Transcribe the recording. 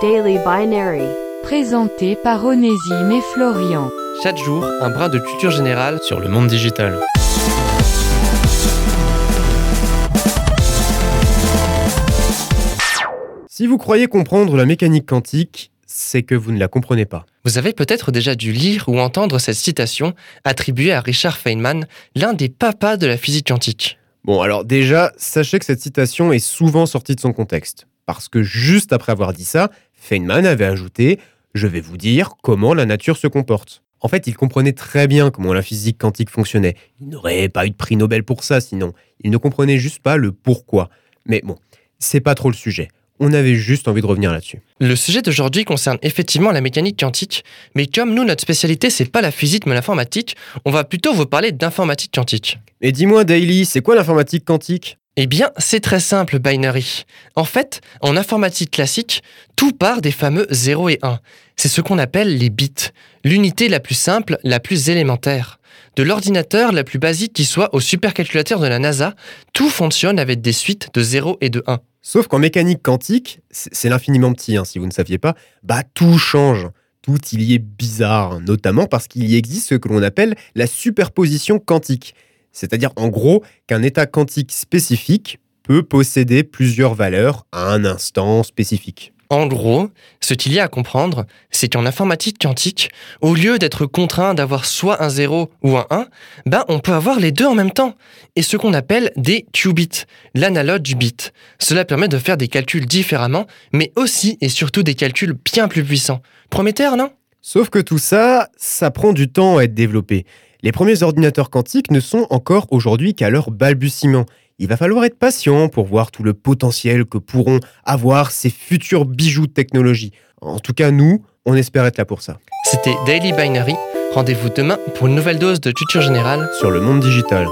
Daily Binary. Présenté par Onésime et Florian. Chaque jour, un brin de culture générale sur le monde digital. Si vous croyez comprendre la mécanique quantique, c'est que vous ne la comprenez pas. Vous avez peut-être déjà dû lire ou entendre cette citation attribuée à Richard Feynman, l'un des papas de la physique quantique. Bon, alors déjà, sachez que cette citation est souvent sortie de son contexte. Parce que juste après avoir dit ça, Feynman avait ajouté Je vais vous dire comment la nature se comporte. En fait, il comprenait très bien comment la physique quantique fonctionnait. Il n'aurait pas eu de prix Nobel pour ça sinon. Il ne comprenait juste pas le pourquoi. Mais bon, c'est pas trop le sujet. On avait juste envie de revenir là-dessus. Le sujet d'aujourd'hui concerne effectivement la mécanique quantique, mais comme nous, notre spécialité, c'est pas la physique mais l'informatique, on va plutôt vous parler d'informatique quantique. Et dis-moi, Daily, c'est quoi l'informatique quantique? Eh bien, c'est très simple, Binary. En fait, en informatique classique, tout part des fameux 0 et 1. C'est ce qu'on appelle les bits, l'unité la plus simple, la plus élémentaire. De l'ordinateur la plus basique qui soit au supercalculateur de la NASA, tout fonctionne avec des suites de 0 et de 1. Sauf qu'en mécanique quantique, c'est l'infiniment petit, hein, si vous ne saviez pas, bah tout change. Tout il y est bizarre, notamment parce qu'il y existe ce que l'on appelle la superposition quantique. C'est-à-dire en gros qu'un état quantique spécifique peut posséder plusieurs valeurs à un instant spécifique. En gros, ce qu'il y a à comprendre, c'est qu'en informatique quantique, au lieu d'être contraint d'avoir soit un 0 ou un 1, ben on peut avoir les deux en même temps. Et ce qu'on appelle des qubits, l'analogue du bit. Cela permet de faire des calculs différemment, mais aussi et surtout des calculs bien plus puissants. Prometteur, non? Sauf que tout ça, ça prend du temps à être développé. Les premiers ordinateurs quantiques ne sont encore aujourd'hui qu'à leur balbutiement. Il va falloir être patient pour voir tout le potentiel que pourront avoir ces futurs bijoux de technologie. En tout cas, nous, on espère être là pour ça. C'était Daily Binary. Rendez-vous demain pour une nouvelle dose de culture générale Sur le monde digital.